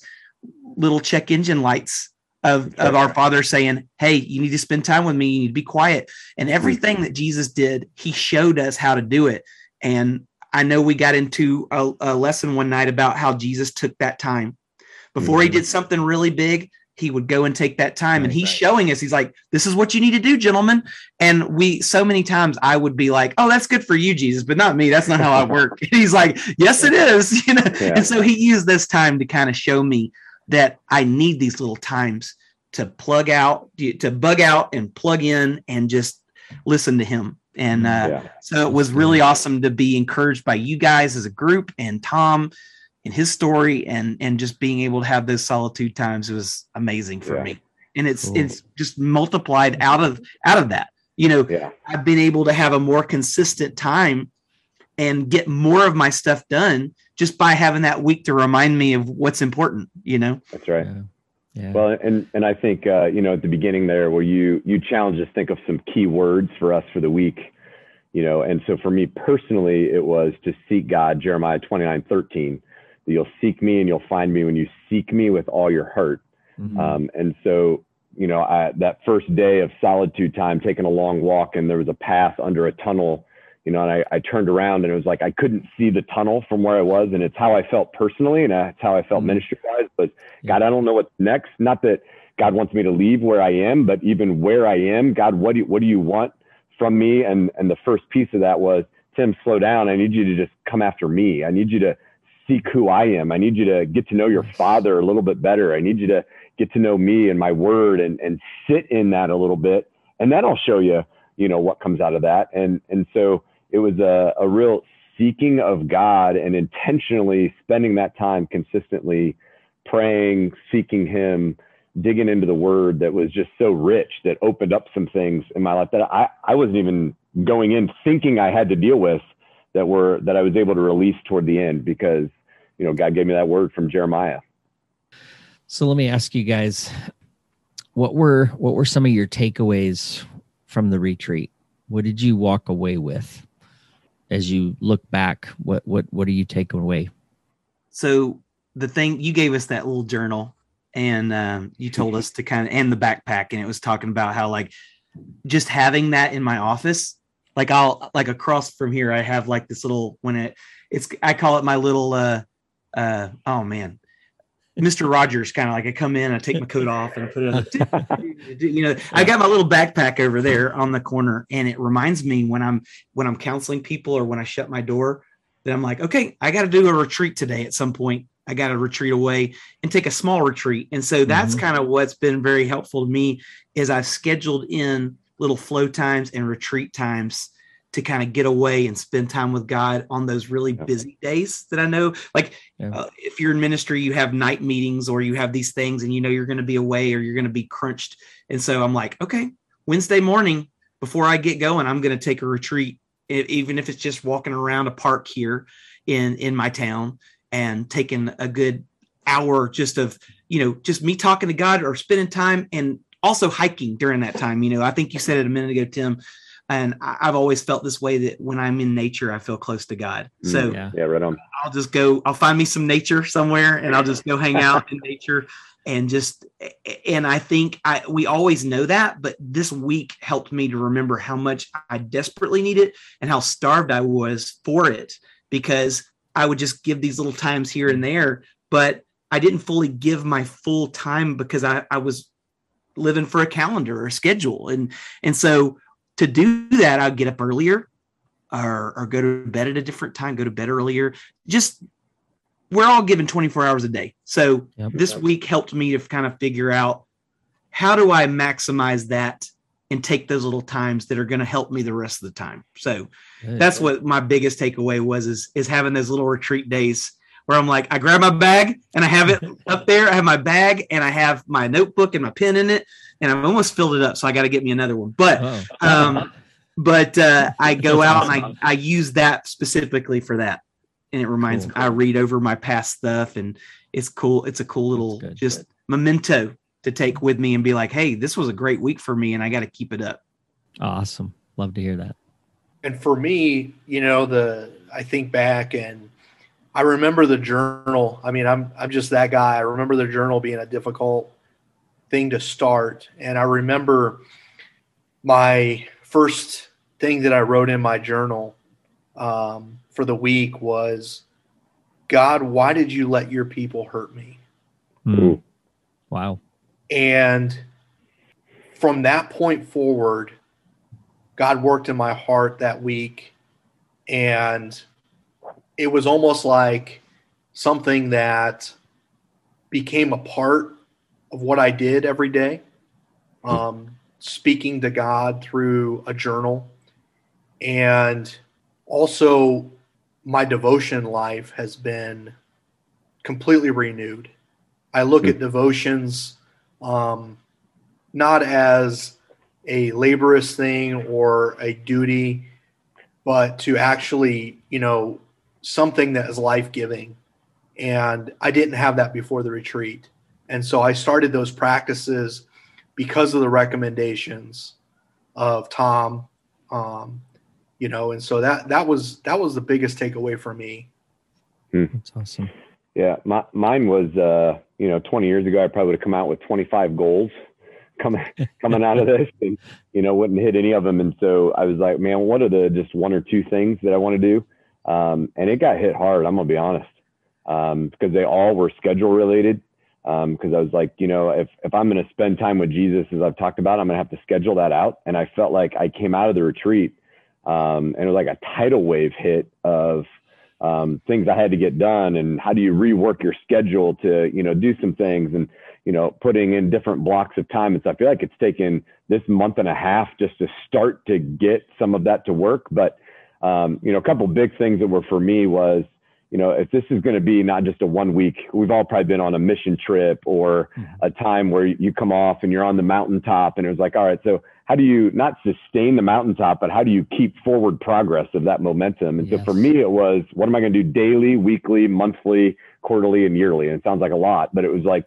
little check engine lights of, of our father saying, Hey, you need to spend time with me. You need to be quiet. And everything that Jesus did, he showed us how to do it. And I know we got into a, a lesson one night about how Jesus took that time before mm-hmm. he did something really big, he would go and take that time. Right, and he's right. showing us, he's like, this is what you need to do, gentlemen. And we, so many times I would be like, oh, that's good for you, Jesus, but not me. That's not how I work. he's like, yes, it is. You know? Yeah. And so he used this time to kind of show me that I need these little times to plug out, to bug out and plug in and just listen to him. And uh, yeah. so it was really awesome to be encouraged by you guys as a group and Tom and his story and and just being able to have those solitude times was amazing for yeah. me and it's cool. it's just multiplied out of out of that you know yeah. i've been able to have a more consistent time and get more of my stuff done just by having that week to remind me of what's important you know that's right yeah. Yeah. Well, and and I think uh, you know at the beginning there, where you you challenge us think of some key words for us for the week, you know, and so for me personally, it was to seek God, Jeremiah twenty nine thirteen, you'll seek me and you'll find me when you seek me with all your heart. Mm-hmm. Um, and so, you know, I, that first day of solitude time, taking a long walk, and there was a path under a tunnel, you know, and I, I turned around and it was like I couldn't see the tunnel from where I was, and it's how I felt personally, and that's how I felt mm-hmm. ministry wise. But yeah. God, I don't know what's next. Not that God wants me to leave where I am, but even where I am, God, what do you, what do you want from me? And and the first piece of that was, Tim, slow down. I need you to just come after me. I need you to seek who I am. I need you to get to know your father a little bit better. I need you to get to know me and my word and and sit in that a little bit. And that'll show you, you know, what comes out of that. And and so it was a, a real seeking of God and intentionally spending that time consistently praying, seeking him, digging into the word that was just so rich that opened up some things in my life that I, I wasn't even going in thinking I had to deal with that were that I was able to release toward the end because you know God gave me that word from Jeremiah. So let me ask you guys what were what were some of your takeaways from the retreat? What did you walk away with as you look back? What what what are you taking away? So the thing you gave us that little journal and um, you told us to kind of and the backpack and it was talking about how like just having that in my office like i'll like across from here i have like this little when it it's i call it my little uh uh oh man Mr. Rogers kind of like I come in, I take my coat off and I put it on you know, I got my little backpack over there on the corner and it reminds me when I'm when I'm counseling people or when I shut my door that I'm like, okay, I got to do a retreat today at some point I got to retreat away and take a small retreat. And so that's mm-hmm. kind of what's been very helpful to me is I've scheduled in little flow times and retreat times to kind of get away and spend time with God on those really busy days that I know. Like yeah. uh, if you're in ministry, you have night meetings or you have these things and you know you're going to be away or you're going to be crunched. And so I'm like, okay, Wednesday morning before I get going, I'm going to take a retreat, even if it's just walking around a park here in in my town and taking a good hour just of you know just me talking to god or spending time and also hiking during that time you know i think you said it a minute ago tim and i've always felt this way that when i'm in nature i feel close to god. Mm, so yeah, yeah right on. I'll just go i'll find me some nature somewhere and i'll just go hang out in nature and just and i think i we always know that but this week helped me to remember how much i desperately need it and how starved i was for it because I would just give these little times here and there, but I didn't fully give my full time because I, I was living for a calendar or a schedule. And and so to do that, I'd get up earlier or, or go to bed at a different time, go to bed earlier. Just we're all given 24 hours a day. So yep. this week helped me to kind of figure out how do I maximize that and take those little times that are going to help me the rest of the time. So that's what my biggest takeaway was is is having those little retreat days where I'm like, I grab my bag and I have it up there. I have my bag and I have my notebook and my pen in it, and I've almost filled it up. So I got to get me another one. But oh. um, but uh, I go out and I, I use that specifically for that. And it reminds cool. me, I read over my past stuff and it's cool. It's a cool little good, just good. memento to take with me and be like, hey, this was a great week for me and I got to keep it up. Awesome. Love to hear that. And for me, you know, the I think back and I remember the journal. I mean, I'm I'm just that guy. I remember the journal being a difficult thing to start. And I remember my first thing that I wrote in my journal um, for the week was, God, why did you let your people hurt me? Mm. Wow. And from that point forward, God worked in my heart that week. And it was almost like something that became a part of what I did every day. Um, speaking to God through a journal. And also, my devotion life has been completely renewed. I look at devotions um, not as a laborious thing or a duty, but to actually, you know, something that is life giving. And I didn't have that before the retreat. And so I started those practices because of the recommendations of Tom. Um, you know, and so that that was that was the biggest takeaway for me. Hmm. That's awesome. Yeah, my, mine was uh, you know 20 years ago. I probably would have come out with 25 goals coming coming out of this, and you know wouldn't hit any of them. And so I was like, man, what are the just one or two things that I want to do? Um, and it got hit hard. I'm gonna be honest, um, because they all were schedule related. because um, I was like, you know, if if I'm going to spend time with Jesus, as I've talked about, I'm going to have to schedule that out. And I felt like I came out of the retreat, um, and it was like a tidal wave hit of um, things I had to get done, and how do you rework your schedule to, you know, do some things, and you know, putting in different blocks of time. And so I feel like it's taken this month and a half just to start to get some of that to work. But um, you know, a couple big things that were for me was you know, if this is going to be not just a one week, we've all probably been on a mission trip or mm-hmm. a time where you come off and you're on the mountaintop and it was like, all right, so how do you not sustain the mountaintop, but how do you keep forward progress of that momentum? And yes. so for me, it was, what am I going to do daily, weekly, monthly, quarterly, and yearly? And it sounds like a lot, but it was like,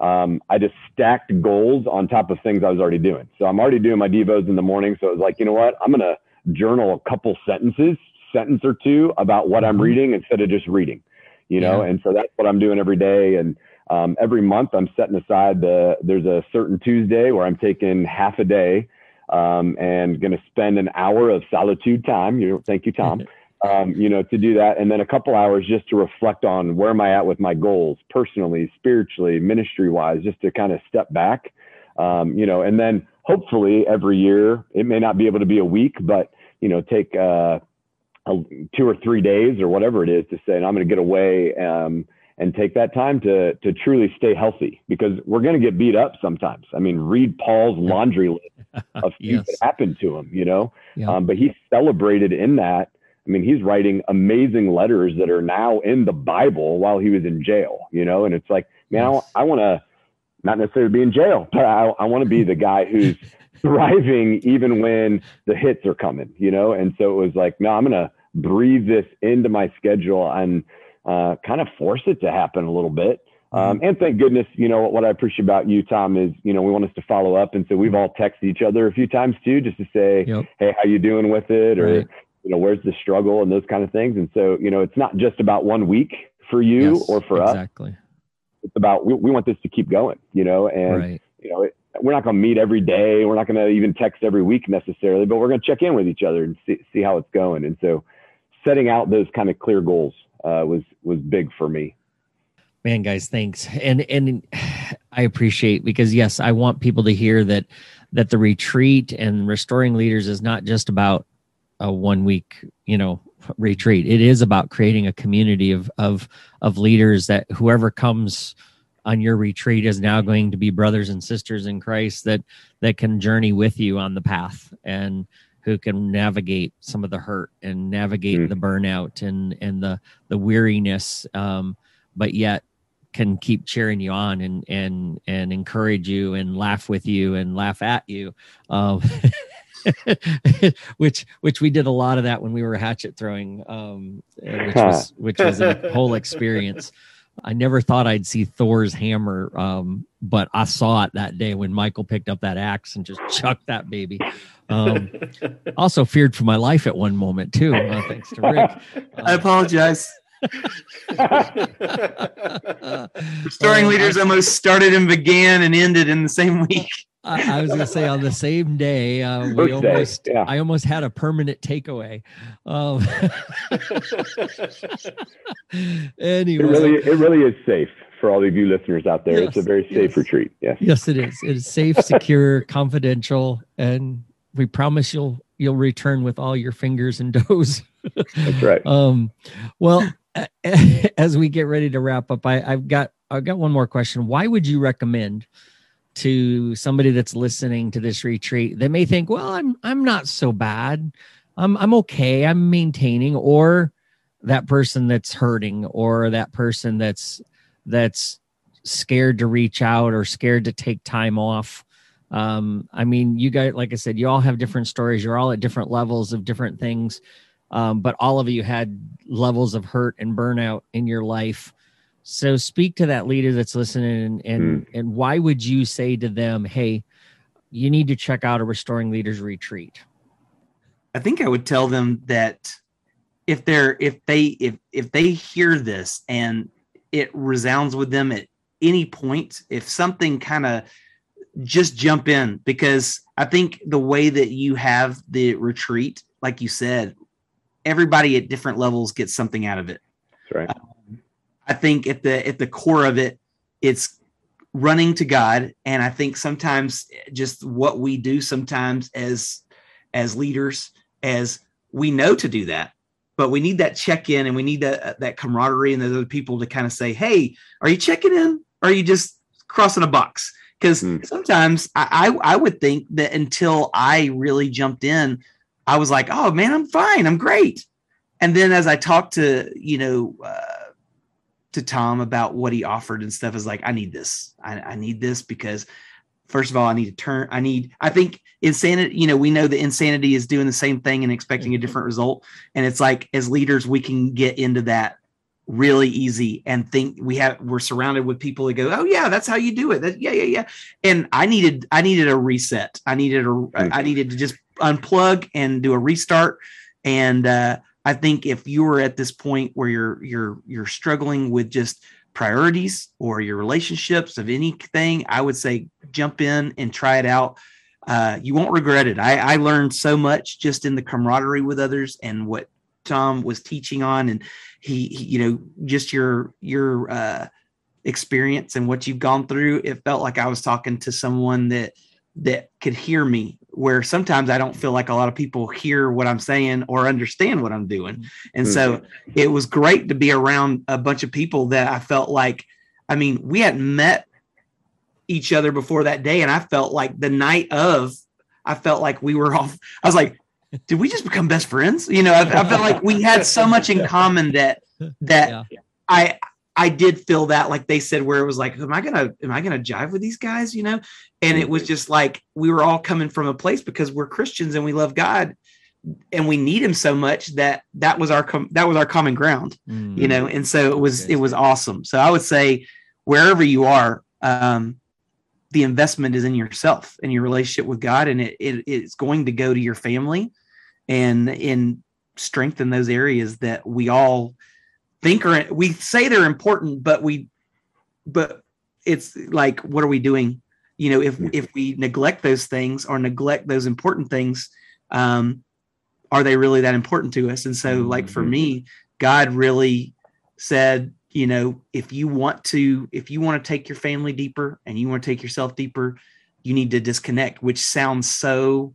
um, I just stacked goals on top of things I was already doing. So I'm already doing my Devos in the morning. So it was like, you know what? I'm going to journal a couple sentences sentence or two about what I'm mm-hmm. reading instead of just reading, you know? Yeah. And so that's what I'm doing every day. And um, every month I'm setting aside the, there's a certain Tuesday where I'm taking half a day um, and going to spend an hour of solitude time. You know, thank you, Tom. Um, you know, to do that, and then a couple hours just to reflect on where am I at with my goals, personally, spiritually, ministry wise, just to kind of step back. Um, you know, and then hopefully every year it may not be able to be a week, but you know, take uh, a, two or three days or whatever it is to say, and I'm going to get away um, and take that time to to truly stay healthy because we're going to get beat up sometimes. I mean, read Paul's laundry list of things yes. that happened to him, you know. Yeah. Um, but he celebrated in that. I mean, he's writing amazing letters that are now in the Bible while he was in jail, you know. And it's like, man, yes. I, I want to not necessarily be in jail, but I, I want to be the guy who's thriving even when the hits are coming, you know? And so it was like, no, I'm going to breathe this into my schedule and uh, kind of force it to happen a little bit. Um, mm-hmm. and thank goodness, you know, what I appreciate about you, Tom, is, you know, we want us to follow up. And so we've all texted each other a few times too, just to say, yep. Hey, how you doing with it? Or, right. you know, where's the struggle and those kind of things. And so, you know, it's not just about one week for you yes, or for exactly. us. It's about, we, we want this to keep going, you know, and, right. you know, it, we're not going to meet every day. We're not going to even text every week necessarily, but we're going to check in with each other and see, see how it's going. And so setting out those kind of clear goals uh, was, was big for me. Man, guys, thanks. And, and I appreciate because yes, I want people to hear that, that the retreat and restoring leaders is not just about a one week, you know, retreat. It is about creating a community of, of, of leaders that whoever comes, on your retreat is now going to be brothers and sisters in Christ that that can journey with you on the path and who can navigate some of the hurt and navigate mm. the burnout and and the the weariness um, but yet can keep cheering you on and and and encourage you and laugh with you and laugh at you um, which which we did a lot of that when we were hatchet throwing um, which was which was a whole experience I never thought I'd see Thor's hammer, um, but I saw it that day when Michael picked up that axe and just chucked that baby. Um, also feared for my life at one moment too. Uh, thanks to Rick. Uh, I apologize. Restoring uh, leaders almost started and began and ended in the same week. I, I was going to say on the same day, uh, we First almost, day, yeah. I almost had a permanent takeaway. Um, anyway, it really, it really is safe for all of you listeners out there. Yes, it's a very safe yes. retreat. Yes, yes, it is. It is safe, secure, confidential, and we promise you'll you'll return with all your fingers and toes. That's right. Um, well, as we get ready to wrap up, I, I've got I've got one more question. Why would you recommend? To somebody that's listening to this retreat they may think well i'm i'm not so bad. I'm i'm okay. I'm maintaining or that person that's hurting or that person that's that's scared to reach out or scared to take time off. Um i mean you guys like i said you all have different stories. You're all at different levels of different things. Um, but all of you had levels of hurt and burnout in your life so speak to that leader that's listening and and, mm. and why would you say to them, hey, you need to check out a restoring leaders retreat? I think I would tell them that if they're if they if if they hear this and it resounds with them at any point, if something kind of just jump in because I think the way that you have the retreat, like you said, everybody at different levels gets something out of it. That's right. I think at the at the core of it, it's running to God. And I think sometimes just what we do sometimes as as leaders, as we know to do that, but we need that check in and we need that that camaraderie and those other people to kind of say, "Hey, are you checking in? Or are you just crossing a box?" Because mm. sometimes I, I I would think that until I really jumped in, I was like, "Oh man, I'm fine, I'm great." And then as I talked to you know. Uh, to Tom about what he offered and stuff is like, I need this. I, I need this because first of all, I need to turn. I need. I think insanity. You know, we know that insanity is doing the same thing and expecting a mm-hmm. different result. And it's like as leaders, we can get into that really easy and think we have we're surrounded with people that go oh yeah that's how you do it that, yeah yeah yeah and i needed i needed a reset i needed a mm-hmm. needed to just unplug and do a restart and uh i think if you were at this point where you're you're you're struggling with just priorities or your relationships of anything, I would say jump in and try it out. Uh, you won't regret it. I, I learned so much just in the camaraderie with others and what Tom was teaching on, and he, he you know, just your your uh, experience and what you've gone through. It felt like I was talking to someone that that could hear me where sometimes I don't feel like a lot of people hear what I'm saying or understand what I'm doing. And so mm-hmm. it was great to be around a bunch of people that I felt like, I mean, we hadn't met each other before that day. And I felt like the night of, I felt like we were off. I was like, did we just become best friends? You know, I, I felt like we had so much in common that, that yeah. I, I did feel that like they said where it was like, am I gonna am I gonna jive with these guys? You know? And it was just like we were all coming from a place because we're Christians and we love God and we need him so much that that was our com- that was our common ground, mm-hmm. you know. And so it was it was awesome. So I would say wherever you are, um, the investment is in yourself and your relationship with God, and it, it it's going to go to your family and in strengthen those areas that we all think are we say they're important, but we but it's like what are we doing? You know, if if we neglect those things or neglect those important things, um, are they really that important to us? And so, like for me, mm-hmm. God really said, you know, if you want to, if you want to take your family deeper and you want to take yourself deeper, you need to disconnect, which sounds so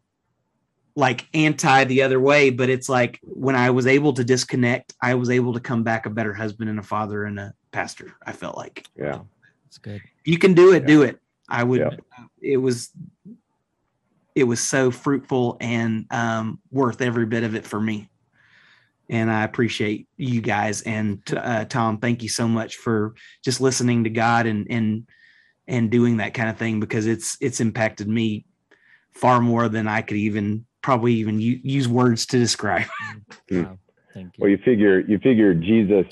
like anti the other way, but it's like when I was able to disconnect, I was able to come back a better husband and a father and a pastor. I felt like, yeah, it's good. You can do it, yeah. do it. I would. Yeah. It was, it was so fruitful and um, worth every bit of it for me. And I appreciate you guys and uh, Tom. Thank you so much for just listening to God and and and doing that kind of thing because it's it's impacted me far more than I could even probably even use words to describe. Hmm. Thank you. Well, you figure you figure Jesus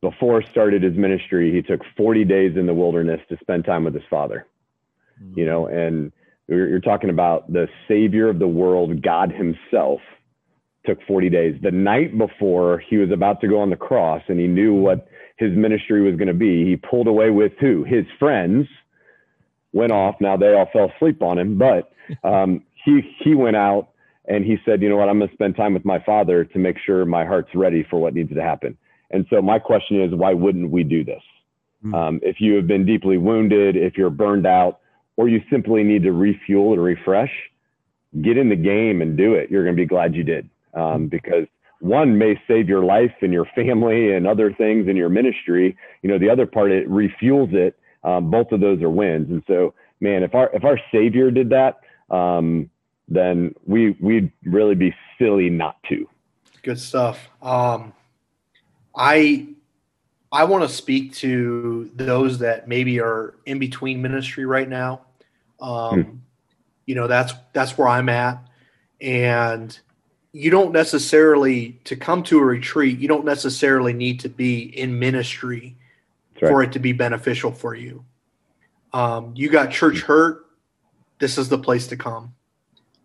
before started his ministry, he took 40 days in the wilderness to spend time with his father. Mm-hmm. You know, and you're, you're talking about the savior of the world, God himself took 40 days. The night before he was about to go on the cross and he knew what his ministry was going to be, he pulled away with who? His friends went off. Now they all fell asleep on him, but um, he he went out and he said, you know what, I'm going to spend time with my father to make sure my heart's ready for what needs to happen. And so my question is, why wouldn't we do this? Mm-hmm. Um, if you have been deeply wounded, if you're burned out, or you simply need to refuel or refresh, get in the game and do it. You're going to be glad you did um, hmm. because one may save your life and your family and other things in your ministry. You know, the other part it refuels it. Um, both of those are wins. And so, man, if our if our Savior did that, um, then we we'd really be silly not to. Good stuff. Um, I I want to speak to those that maybe are in between ministry right now. Um, hmm. You know, that's that's where I'm at, and you don't necessarily to come to a retreat. You don't necessarily need to be in ministry right. for it to be beneficial for you. Um, you got church hmm. hurt. This is the place to come.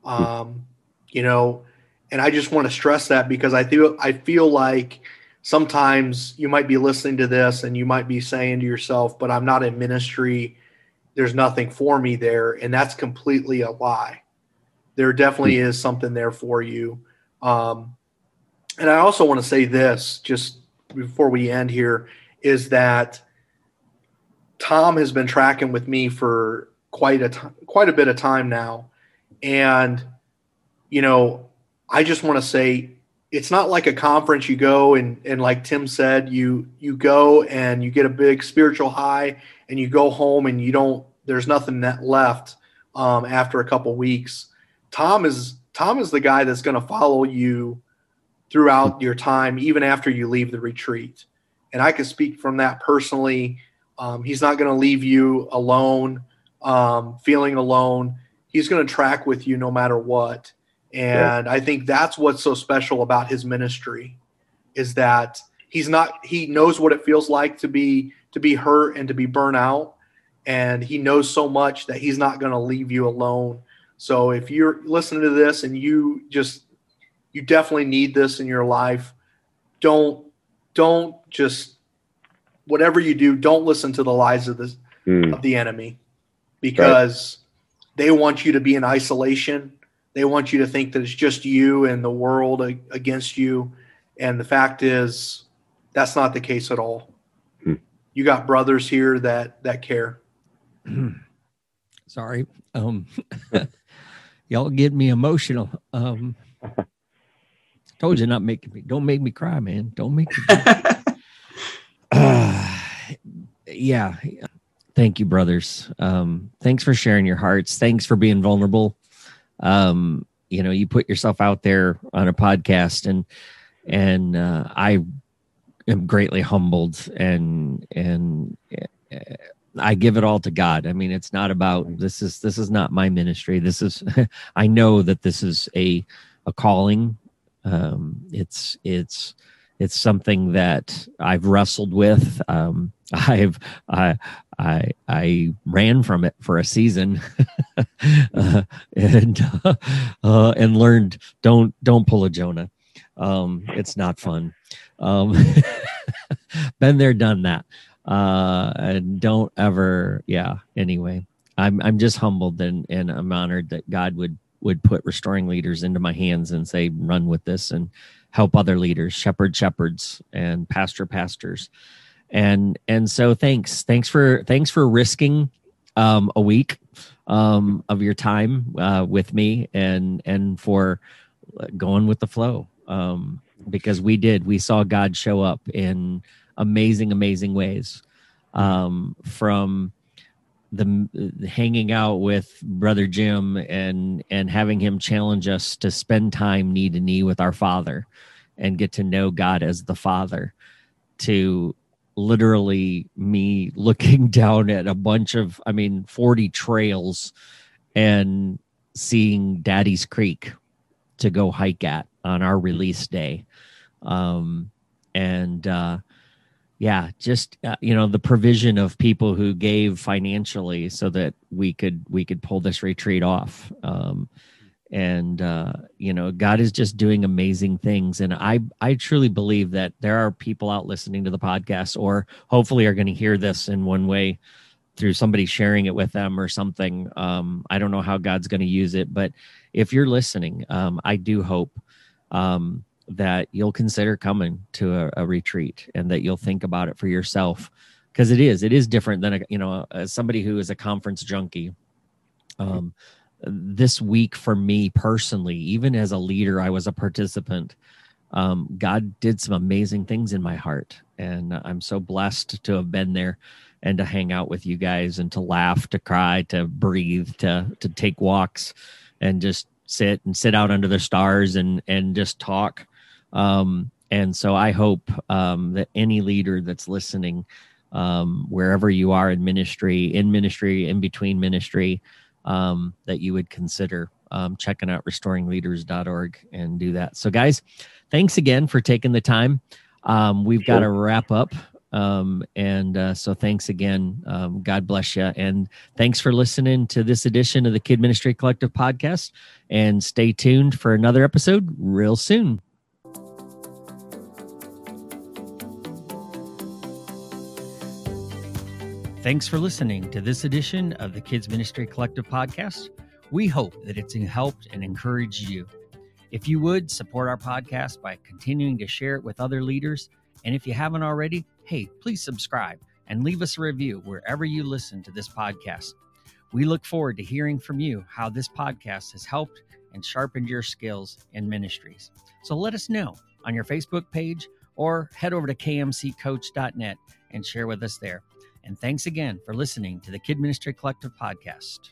Um, you know, and I just want to stress that because I feel I feel like sometimes you might be listening to this and you might be saying to yourself, "But I'm not in ministry. There's nothing for me there," and that's completely a lie. There definitely is something there for you. Um, and I also want to say this just before we end here is that Tom has been tracking with me for quite a t- quite a bit of time now, and you know, I just want to say it's not like a conference you go and and like Tim said, you you go and you get a big spiritual high and you go home and you don't there's nothing that left um, after a couple weeks. Tom is Tom is the guy that's going to follow you throughout your time, even after you leave the retreat. And I can speak from that personally. Um, he's not going to leave you alone, um, feeling alone. He's going to track with you no matter what. And yeah. I think that's what's so special about his ministry is that he's not he knows what it feels like to be to be hurt and to be burnt out and he knows so much that he's not going to leave you alone. So if you're listening to this and you just you definitely need this in your life, don't don't just whatever you do, don't listen to the lies of the mm. of the enemy because right. They want you to be in isolation they want you to think that it's just you and the world against you. And the fact is, that's not the case at all. Hmm. You got brothers here that that care. Sorry, um, y'all get me emotional. Um, told you not making me. Don't make me cry, man. Don't make me. uh, yeah, thank you, brothers. Um, thanks for sharing your hearts. Thanks for being vulnerable um, you know, you put yourself out there on a podcast, and and uh, I am greatly humbled, and and uh, I give it all to God. I mean, it's not about this is this is not my ministry. This is I know that this is a a calling. Um, it's it's it's something that I've wrestled with. Um, I've I I I ran from it for a season, uh, and uh, uh, and learned don't don't pull a Jonah. Um, it's not fun. Um, been there, done that, uh, and don't ever. Yeah. Anyway, I'm I'm just humbled and and I'm honored that God would would put restoring leaders into my hands and say run with this and help other leaders, shepherd shepherds, and pastor pastors. And and so thanks. Thanks for thanks for risking um, a week um, of your time uh, with me and and for going with the flow. Um, because we did. We saw God show up in amazing amazing ways um, from the, hanging out with brother Jim and and having him challenge us to spend time knee to knee with our Father and get to know God as the Father to literally me looking down at a bunch of, I mean, 40 trails and seeing Daddy's Creek to go hike at on our release day. Um, and, uh, yeah, just uh, you know the provision of people who gave financially so that we could we could pull this retreat off. Um, and uh, you know god is just doing amazing things and i i truly believe that there are people out listening to the podcast or hopefully are going to hear this in one way through somebody sharing it with them or something um, i don't know how god's going to use it but if you're listening um, i do hope um, that you'll consider coming to a, a, retreat and that you'll think about it for yourself because it is it is different than a, you know as somebody who is a conference junkie um, this week for me personally, even as a leader, I was a participant. Um, God did some amazing things in my heart, and I'm so blessed to have been there and to hang out with you guys and to laugh, to cry, to breathe, to to take walks, and just sit and sit out under the stars and and just talk. Um, and so I hope um, that any leader that's listening, um, wherever you are in ministry, in ministry, in between ministry, um, that you would consider um, checking out restoringleaders.org and do that. So, guys, thanks again for taking the time. Um, we've got to wrap up. Um, and uh, so, thanks again. Um, God bless you. And thanks for listening to this edition of the Kid Ministry Collective podcast. And stay tuned for another episode real soon. Thanks for listening to this edition of the Kids Ministry Collective podcast. We hope that it's helped and encouraged you. If you would support our podcast by continuing to share it with other leaders, and if you haven't already, hey, please subscribe and leave us a review wherever you listen to this podcast. We look forward to hearing from you how this podcast has helped and sharpened your skills in ministries. So let us know on your Facebook page or head over to kmccoach.net and share with us there. And thanks again for listening to the Kid Ministry Collective podcast.